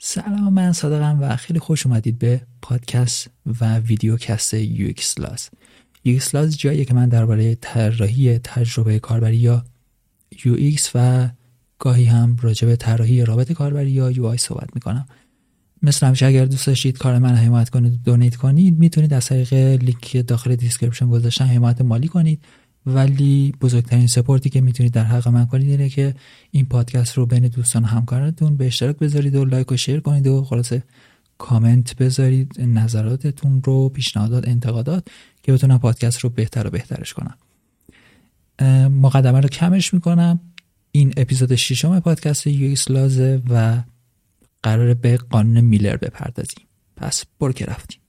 سلام من صادقم و خیلی خوش اومدید به پادکست و ویدیوکست UX Laws UX Laws جاییه که من درباره طراحی تجربه کاربری یا UX و گاهی هم راجع به طراحی رابط کاربری یا UI صحبت می‌کنم. مثل همیشه اگر دوست داشتید کار من حمایت کنید donate کنید می‌تونید از طریق لینک داخل description گذاشتم حمایت مالی کنید. ولی بزرگترین support ی که می‌تونید در حق من کنید اینه که این پادکست رو بین دوستان و همکارانتون به اشتراک بذارید و لایک و شیر کنید و خلاصه کامنت بذارید نظراتتون رو پیشنهادات انتقادات که بتونم پادکست رو بهتر و بهترش کنم. مقدمه رو کمش می‌کنم. این اپیزود ششم پادکست یویس لازه و قرار به قانون میلر بپردازیم. پس برو رفتیم.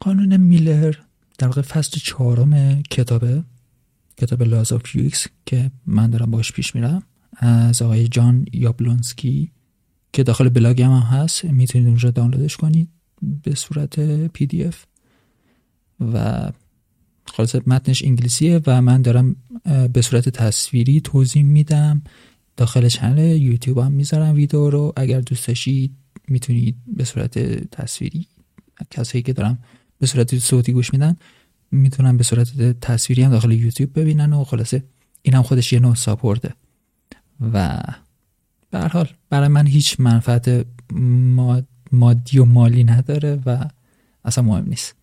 قانون میلر در واقع فصل چهارم کتابه کتاب Laws of UX که من دارم باش پیش میرم از آقای جان یابلونسکی که داخل بلاگ هم, هست. می‌تونید اونجا دانلودش کنید به صورت PDF. و خلاصه متنش انگلیسیه و من دارم به صورت تصویری توضیح میدم. داخل channel یوتیوب هم می‌ذارم ویدیو رو. اگر دوست داشتید می‌تونید به صورت تصویری کسایی که دارم به صورت صوتی گوش میدن می‌تونن به صورت تصویری هم داخل یوتیوب ببینن و خلاصه این هم خودش یه نوع ساپورته. و به حال برای من هیچ منفعت مادی و مالی نداره و اصلا مهم نیست.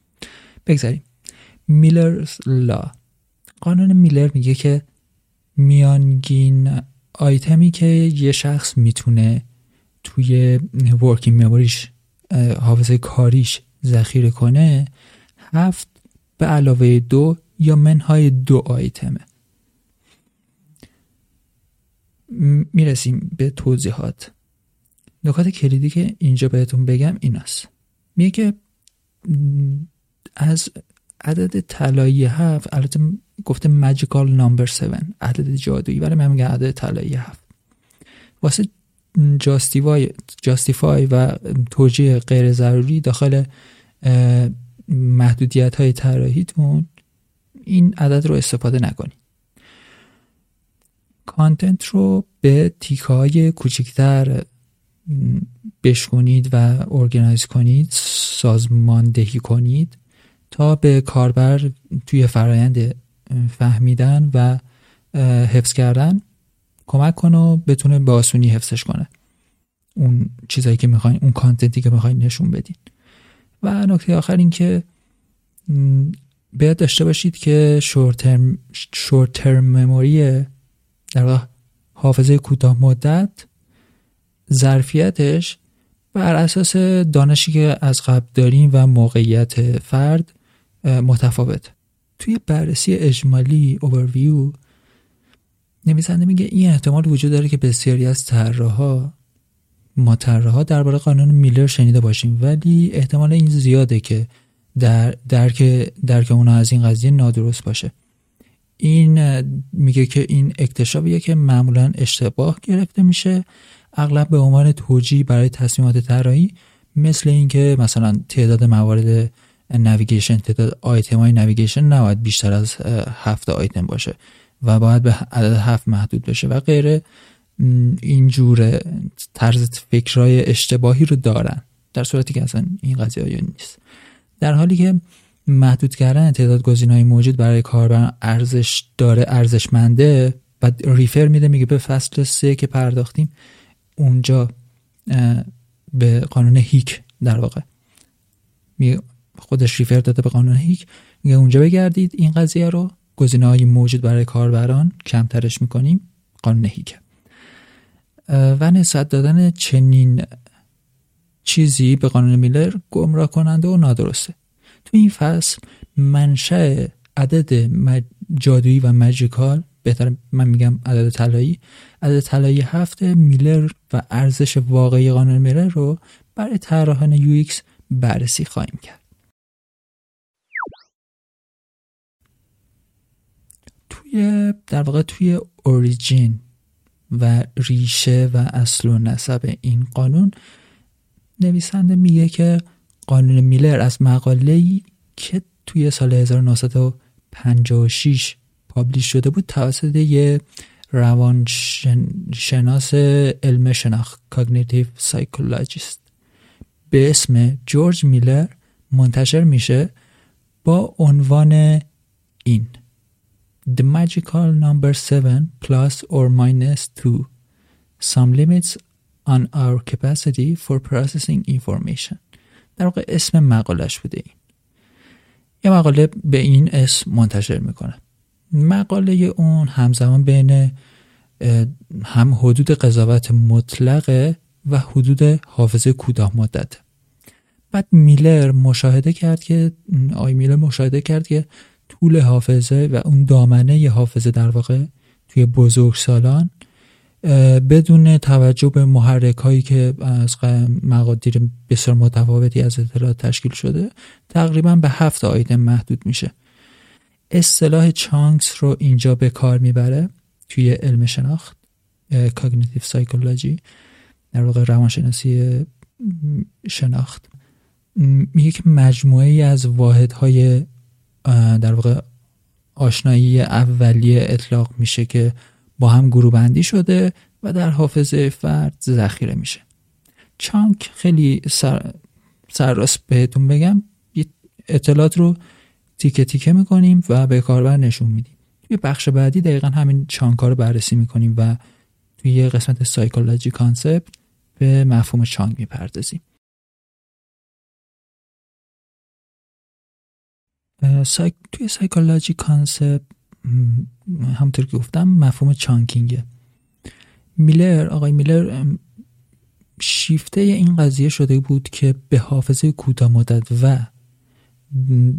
بگذاریم. میلرز لا قانون میلر میگه که میانگین آیتمی که یه شخص می‌تونه توی ورکینگ مموریش حافظه کاریش ذخیره کنه هفت به علاوه دو یا منهای دو آیتمه. می‌رسیم به توضیحات. نکات کلیدی که اینجا بهتون بگم ایناست. میگه که از عدد طلایی هفت البته گفته ماجیکال نامبر 7 عدد جادویی ولی من میگم عدد طلایی هفت. واسه جاستیفای و توجیه غیر ضروری داخل محدودیت های طراحیتون این عدد رو استفاده نکنید. کانتنت رو به تیک های کوچکتر بشکنید و ارگنایز کنید سازماندهی کنید تا به کاربر توی فرایند فهمیدن و حفظ کردن کمک کنه و بتونه به آسونی حفظش کنه. اون چیزایی که می‌خواین اون کانتنتی که می‌خواین نشون بدین. و نکته آخر این که باید داشته باشید که شورت ترم مموری در حافظه کوتاه مدت ظرفیتش بر اساس دانشی که از قبل داریم و موقعیت فرد متفاوت. توی بررسی اجمالی اوورویو نویسنده میگه این احتمال وجود داره که بسیاری از طراحها ما طراحها درباره قانون میلر شنیده باشیم. ولی احتمال این زیاده که در درک درک اونا از این قضیه نادرست باشه. این میگه که این اکتشافیه که معمولا اشتباه گرفته میشه. اغلب به عنوان توجیه برای تصمیمات طراحی مثل اینکه مثلا تعداد موارد navigation تعداد آیتم های navigation نباید بیشتر از هفت آیتم باشه و باید به عدد هفت محدود بشه و غیره. اینجور طرز فکرهای اشتباهی رو دارن. در صورتی که اصلا این قضیه نیست. در حالی که محدود کردن تعداد گزینه‌های موجود برای کاربر ارزش داره ارزشمنده و ریفر میده میگه به فصل سه که پرداختیم اونجا به قانون هیک در واقع. خودش ریفر داده به قانون هیک. میگه اونجا بگردید این قضیه رو. گزینه های موجود برای کاربران کمترش می‌کنیم. قانون هیک. و نسبت دادن چنین چیزی به قانون میلر گمراه کننده و نادرسته. تو این فصل منشأ عدد جادویی و مجیکال بهتر من میگم عدد طلایی عدد طلایی هفت میلر و ارزش واقعی قانون میلر رو برای طراحان یو بررسی خواهیم کرد. توی در واقع توی اوریجین و ریشه و اصل و نسب این قانون نویسنده میگه که قانون میلر از مقاله‌ای که توی سال 1956 publish شده بود توسط یه روانشناس علم شناخت cognitive psychologist به اسم جورج میلر منتشر میشه با عنوان این. The magical number 7 plus or minus 2 Some limits on our capacity for processing information. در واقع اسم مقالش بوده این. یه مقاله به این اسم منتشر می‌کنه. مقاله اون همزمان بین هم حدود قضاوت مطلقه و حدود حافظه کوتاه مدت. بعد میلر مشاهده کرد که آی میلر مشاهده کرد که طول حافظه و اون دامنه حافظه در واقع توی بزرگ سالان بدون توجه به محرک هایی که از مقادیر بسیار متفاوتی از اطلاعات تشکیل شده تقریبا به هفت آیتم محدود میشه. اصطلاح chunks رو اینجا به کار می‌بره توی علم شناخت cognitive psychology در واقع روانشناسی شناخت. که مجموعه ای از واحدهای در واقع آشنایی اولیه اطلاق میشه که با هم گروه بندی شده و در حافظه فرد ذخیره میشه. چانک خیلی سر سرراست بهتون بگم اطلاعات رو تیکه تیکه می‌کنیم و به کاربر نشون میدیم. توی بخش بعدی دقیقا همین چانک رو بررسی می‌کنیم و توی قسمت سایکولوژی کانسپت به مفهوم چانک می‌پردازیم. سایک... توی psychology concept همونطور که گفتم مفهوم chunking ه. میلر آقای میلر شیفته این قضیه شده بود که به حافظه کوتاه مدت و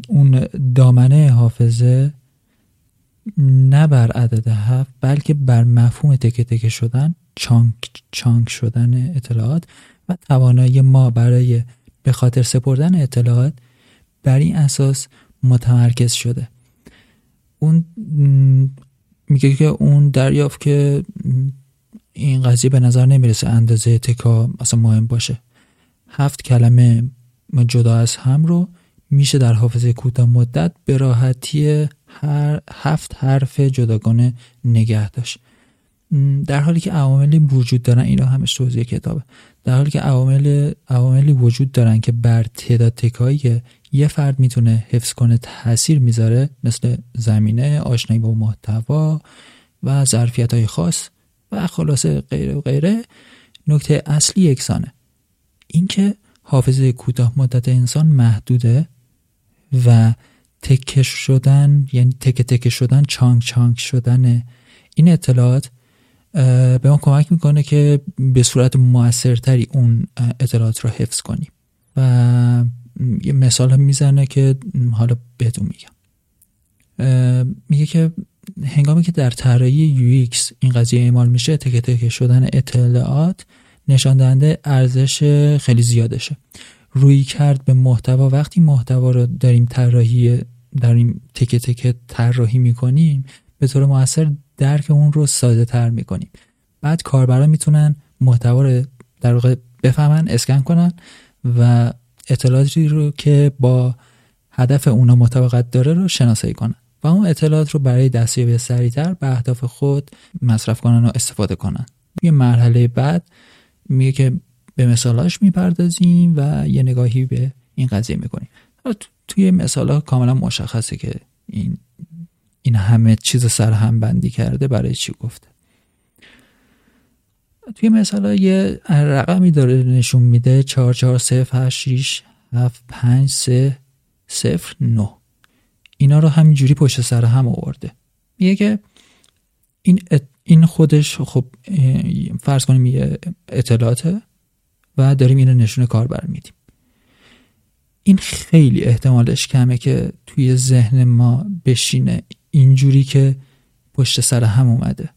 اون دامنه حافظه نه بر عدد هفت بلکه بر مفهوم تکه تکه شدن chunk chunk شدن اطلاعات و توانایی ما برای به خاطر سپردن اطلاعات بر این اساس متمرکز شده. اون میگه که اون دریافت که این قضیه به نظر نمی‌رسه اندازه تکا مثلا مهم باشه. هفت کلمه جدا از هم رو میشه در حافظه کوتاه مدت به راحتی هر هفت حرف جداگانه نگه داشت. در حالی که عواملی وجود دارن اینا همش توضیح کتابه. در حالی که عوامل عواملی وجود دارن که بر تعداد تکایی یه فرد می‌تونه حفظ کنه تاثیر می‌ذاره مثل زمینه آشنایی با محتوا و ظرفیت های خاص و خلاصه غیره و غیره. نکته اصلی یکسانه. اینکه حافظه کوتاه مدت انسان محدوده و تکه شدن یعنی تکه تکه شدن چانک چانک شدن این اطلاعات به ما کمک می‌کنه که به صورت موثرتری اون اطلاعات رو حفظ کنیم. و یه مثال می‌زنه که حالا بهتون میگم. میگه که هنگامی که در طراحی UX این قضیه اعمال میشه تکه تکه شدن اطلاعات نشان دهنده ارزش خیلی زیادشه. روی کرد به محتوا وقتی محتوا رو داریم طراحی داریم تکه تکه طراحی می‌کنیم به طور موثر درک اون رو ساده تر می‌کنیم. بعد کاربران می‌تونن محتوا رو در واقع بفهمن اسکن کنن و اطلاعاتی رو که با هدف اونا مطابقت داره رو شناسایی کنن و اون اطلاعات رو برای دستیابی سریعتر به اهداف خود مصرف کنن و استفاده کنن. یه مرحله بعد میگه که به مثالاش می‌پردازیم و یه نگاهی به این قضیه می‌کنیم. توی مثال ها کاملا مشخصه که این این همه چیز سر هم بندی کرده برای چی گفته توی مثال یه رقمی داره نشون میده 4 4 0 8 6 7 5 3 0 9 اینا رو همینجوری پشت سر هم آورده. میگه که این این خودش خب فرض کنیم یه اطلاعاته و داریم اینو نشون کاربر میدیم. این خیلی احتمالش کمه که توی ذهن ما بشینه اینجوری که پشت سر هم اومده.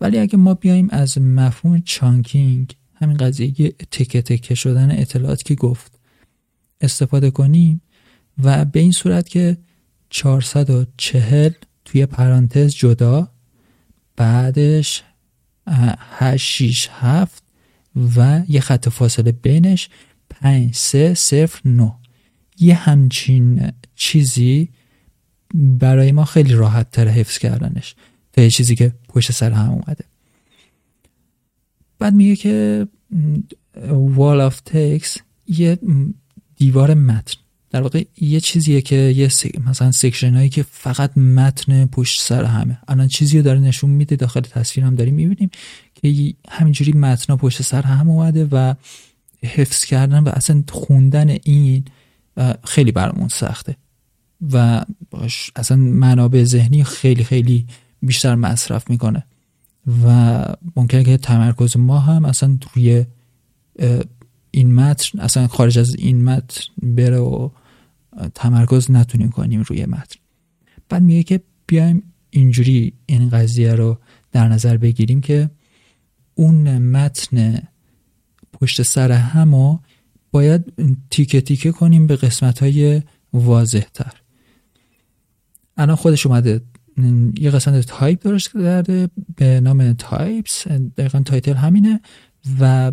ولی اگه ما بیایم از مفهوم چانکینگ همین قضیه تکه تکه شدن اطلاعات که گفت استفاده کنیم و به این صورت که 440 توی پرانتز جدا بعدش 8 6 7 و یه خط فاصله بینش 5 3 0 9 یه همچین چیزی برای ما خیلی راحت تر حفظ کردنش. تا چیزی که پشت سر هم اومده. بعد میگه که wall of text یه دیوار متن. در واقع یه چیزیه که یه مثلا سکشن هایی که فقط متن پشت سر همه. الان چیزی رو داره نشون میده داخل تصویر هم داریم می‌بینیم که همینجوری متن پشت سر هم اومده و حفظ کردن و اصلا خوندن این خیلی برامون سخته. و اصلا منابع ذهنی خیلی خیلی بیشتر مصرف می‌کنه. و ممکنه که تمرکز ما هم اصلا روی این متن اصلا خارج از این متن بره و تمرکز نتونیم کنیم روی متن. بعد میگه که بیایم اینجوری این قضیه رو در نظر بگیریم که اون متن پشت سر هم باید تیکه تیکه کنیم به قسمت های واضح تر الان خودش اومده. یه قسمت تایپ درست کرده به نام types. دقیقا title همینه و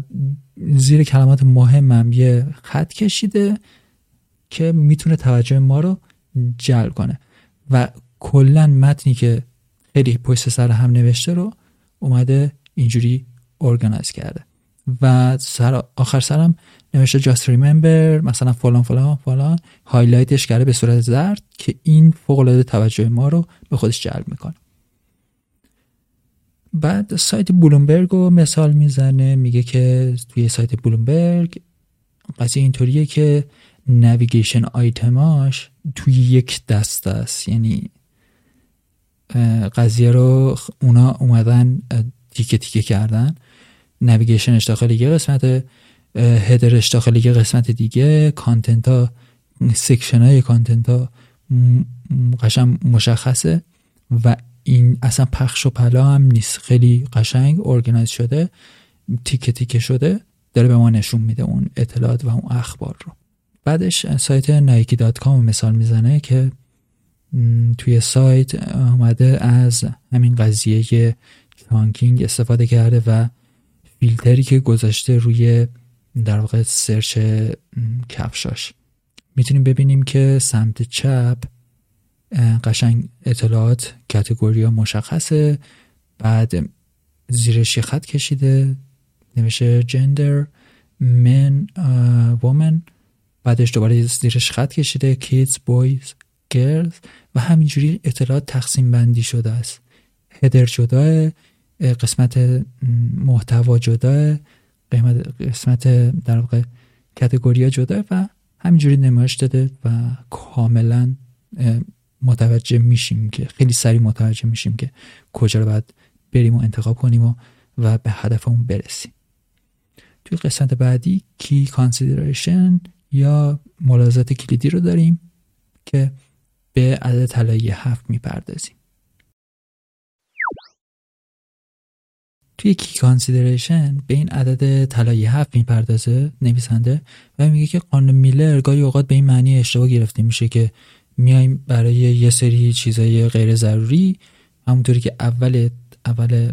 زیر کلمات مهمم یه خط کشیده که می‌تونه توجه ما رو جلب کنه. و کلا متنی که خیلی پشت سر هم نوشته رو اومده اینجوری organize کرده. و سر آخر سرم نوشته just remember مثلا فلان فلان فلان. highlight ش کرده به صورت زرد که این فوق العاده توجه ما رو به خودش جلب می‌کنه. بعد سایت بلومبرگ رو مثال می‌زنه میگه که توی سایت بلومبرگ قضیه اینطوریه که navigation آیتماش توی یک دست است. یعنی قضیه رو اونا اومدن تیکه تیکه کردن. navigation ش داخل یه قسمت header ش داخل یه قسمت دیگه. content ها section های content ها قشنگ مشخصه و این اصلا پخش و پلا هم نیست. خیلی قشنگ organize شده تیکه تیکه شده داره به ما نشون میده اون اطلاعات و اون اخبار رو. بعدش سایت Nike dot com مثال می‌زنه که توی سایت اومده از همین قضیه chunking استفاده کرده و فیلتری که گذاشته روی در واقع search کفشاش. می‌تونیم ببینیم که سمت چپ قشنگ اطلاعات category ها مشخصه. بعد زیرش خط کشیده نوشته جندر من وومن بعدش دوباره زیرش خط کشیده kids boys girls. و همینجوری اطلاعات تقسیم بندی شده است. هدر جدا قسمت محتوا جدا قسمت در واقع کتگوریا جدا و همینجوری نمایش داده و کاملا متوجه میشیم که خیلی سریع متوجه میشیم که کجا رو باید بریم و انتخاب کنیم و, و به هدفمون برسیم. توی قسمت بعدی key consideration یا ملاحظات کلیدی رو داریم که به عدد طلایی هفت می‌پردازیم. توی key consideration به این عدد طلایی هفت می‌پردازه نویسنده و میگه که قانون میلر گاهی اوقات به این معنی اشتباه گرفته میشه که میایم برای یه سری چیزای غیر ضروری همونطوری که اول اول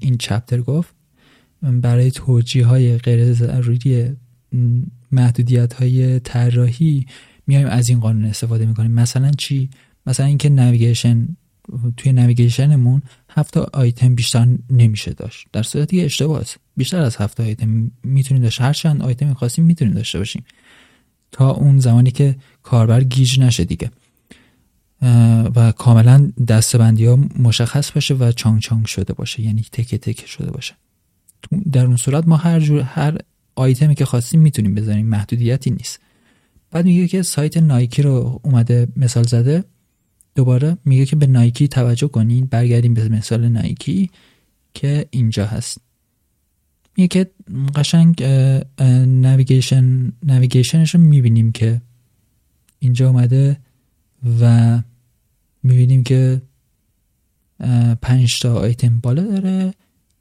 این چپتر گفت برای توجیه های غیر ضروری محدودیت های طراحی میایم از این قانون استفاده می‌کنیم. مثلا چی؟ مثلا اینکه نویگیشن توی نویگیشنمون هفت آیتم بیشتر نمیشه داشت. در صورتی که اشتباه بیشتر از هفت آیتم می‌تونیم داشت. هر چند آیتم خواستیم می‌تونیم داشته باشیم. تا اون زمانی که کاربر گیج نشه دیگه. و کاملا دستبندی ها مشخص باشه و چانگ چانگ شده باشه. یعنی تکه تکه شده باشه. در اون صورت ما هر جور هر آیتمی که خواستیم می‌تونیم بزنیم. محدودیتی نیست. بعد میگه که سایت نایکی رو اومده مثال زده. دوباره میگه که به نایکی توجه کنین برگردیم به مثال نایکی که اینجا هست. میگه که قشنگ navigation navigation ش رو می‌بینیم که اینجا اومده و می‌بینیم که پنج تا آیتم بالا داره.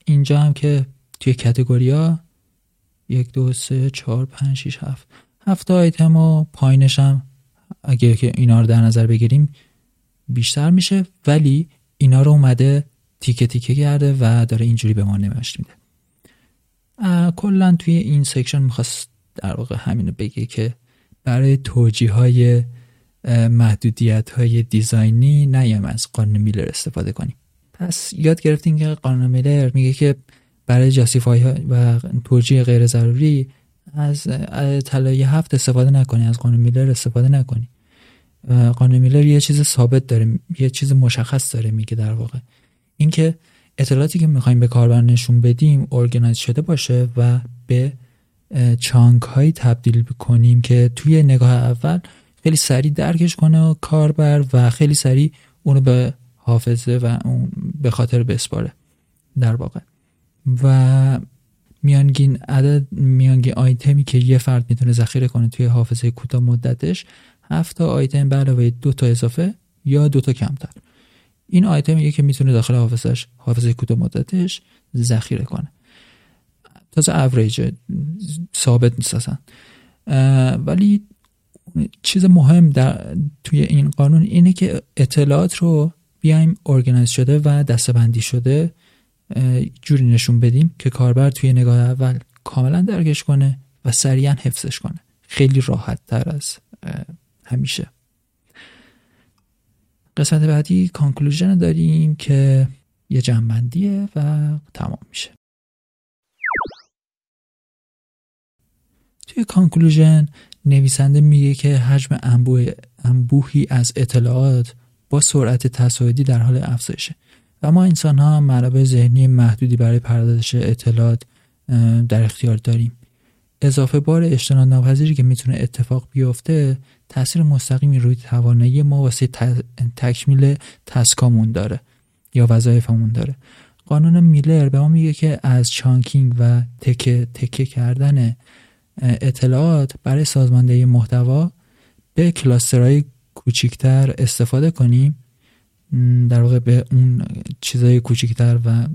اینجا هم که توی category ا یک دو سه چهار پنج شیش هفت هفت آیتم و پایینش هم اگر که اینا رو در نظر بگیریم بیشتر میشه ولی اینا رو اومده تیکه تیکه کرده و داره اینجوری به ما نشون میده. کلا توی این section می‌خواست در واقع همینو بگه که برای توجیه های محدودیت های design ی نیایم از قانون میلر استفاده کنیم. پس یاد گرفتیم که قانون میلر میگه که برای justify و توجیه غیر ضروری از طلایی هفت استفاده نکنی از قانون میلر استفاده نکنی. قانون میلر یه چیز ثابت داره یه چیز مشخص داره میگه در واقع. اینکه اطلاعاتی که می‌خوایم به کاربر نشون بدیم ارگنایز شده باشه و به چانک هایی تبدیل کنیم که توی نگاه اول خیلی سریع درکش کنه کاربر و خیلی سریع اونو به حافظه و اون به خاطر بسپاره در واقع. و میانگین عدد میانگین آیتمی که یه فرد می‌تونه ذخیره کنه توی حافظه کوتاه مدتش هفت تا آیتم به علاوه دو تا اضافه یا دو تا کمتر. این آیتمیه که می‌تونه داخل حافظش حافظه کوتاه مدتش ذخیره کنه. تازه اوریج ثابت نیست ولی چیز مهم در توی این قانون اینه که اطلاعات رو بیایم organize شده و دسته‌بندی شده جوری نشون بدیم که کاربر توی نگاه اول کاملا درکش کنه و سریعا حفظش کنه. خیلی راحت تر از همیشه. قسمت بعدی کانکلوژن داریم که یه جنبندیه و تمام میشه. توی کانکلوژن نویسنده میگه که حجم انبوه انبوهی از اطلاعات با سرعت تصاعدی در حال افزایشه. و ما انسان ها منابع ذهنی محدودی برای پردازش اطلاعات در اختیار داریم. اضافه بار اجتناب ناپذیری که می‌تونه اتفاق بیفته تاثیر مستقیمی روی توانایی ما واسه تکمیل تسکامون داره یا وظایفمون داره. قانون میلر به ما میگه که از چانکینگ و تکه تکه کردن اطلاعات برای سازماندهی محتوا به کلاسترهای کوچیکتر استفاده کنیم. در واقع به اون چیزای کوچیکتر و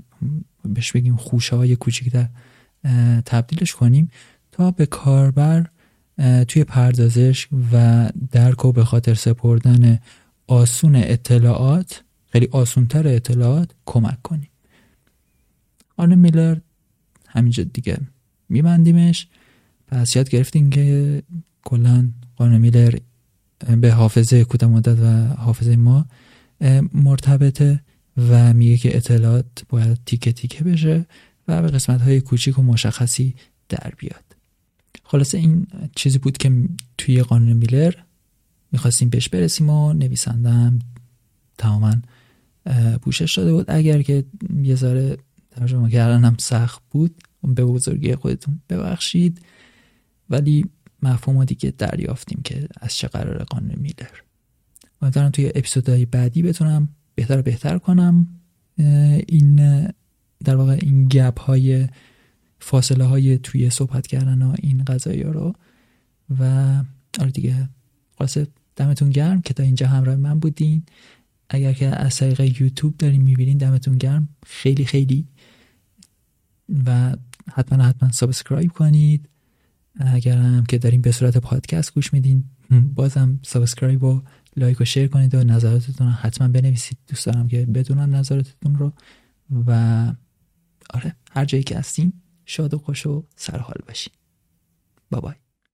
بهش بگیم خوشه های کوچیکتر تبدیلش کنیم. تا به کاربر توی پردازش و درک و به خاطر سپردن آسون اطلاعات خیلی آسونتر اطلاعات کمک کنیم. آن میلر همینجا دیگه میبندیمش. پس یاد گرفتیم که کلا قانون میلر به حافظه کوتاه مدت و حافظه ما مرتبطه و میگه که اطلاعات باید تیکه تیکه بشه و به قسمت های کوچیک و مشخصی در بیاد. خلاصه این چیزی بود که توی قانون میلر می‌خواستیم بهش برسیم و نویسندم تماما پوشش داده بود. اگر که یه ذره ترجمه کردن سخت بود به بزرگی خودتون ببخشید. ولی مفهوم دیگه دریافتیم که از چه قرار قانون میلر. امیدوارم توی اپیزودهای بعدی بتونم بهتر بهتر کنم این در واقع این گپ های فاصله های توی صحبت کردن و این قضایی رو. و آره دیگه خلاصه دمتون گرم که تا اینجا همراه من بودین. اگر که از طریق یوتیوب دارین می‌بینین دمتون گرم. خیلی خیلی. و حتما حتما subscribe کنید. اگر هم که دارین به صورت پادکست گوش میدین بازم subscribe و لایک و share کنید و نظراتتون رو حتما بنویسید. دوست دارم که بدونم نظراتتون رو. و آره هر جایی که هستین شاد و خوش و سرحال باشین bye bye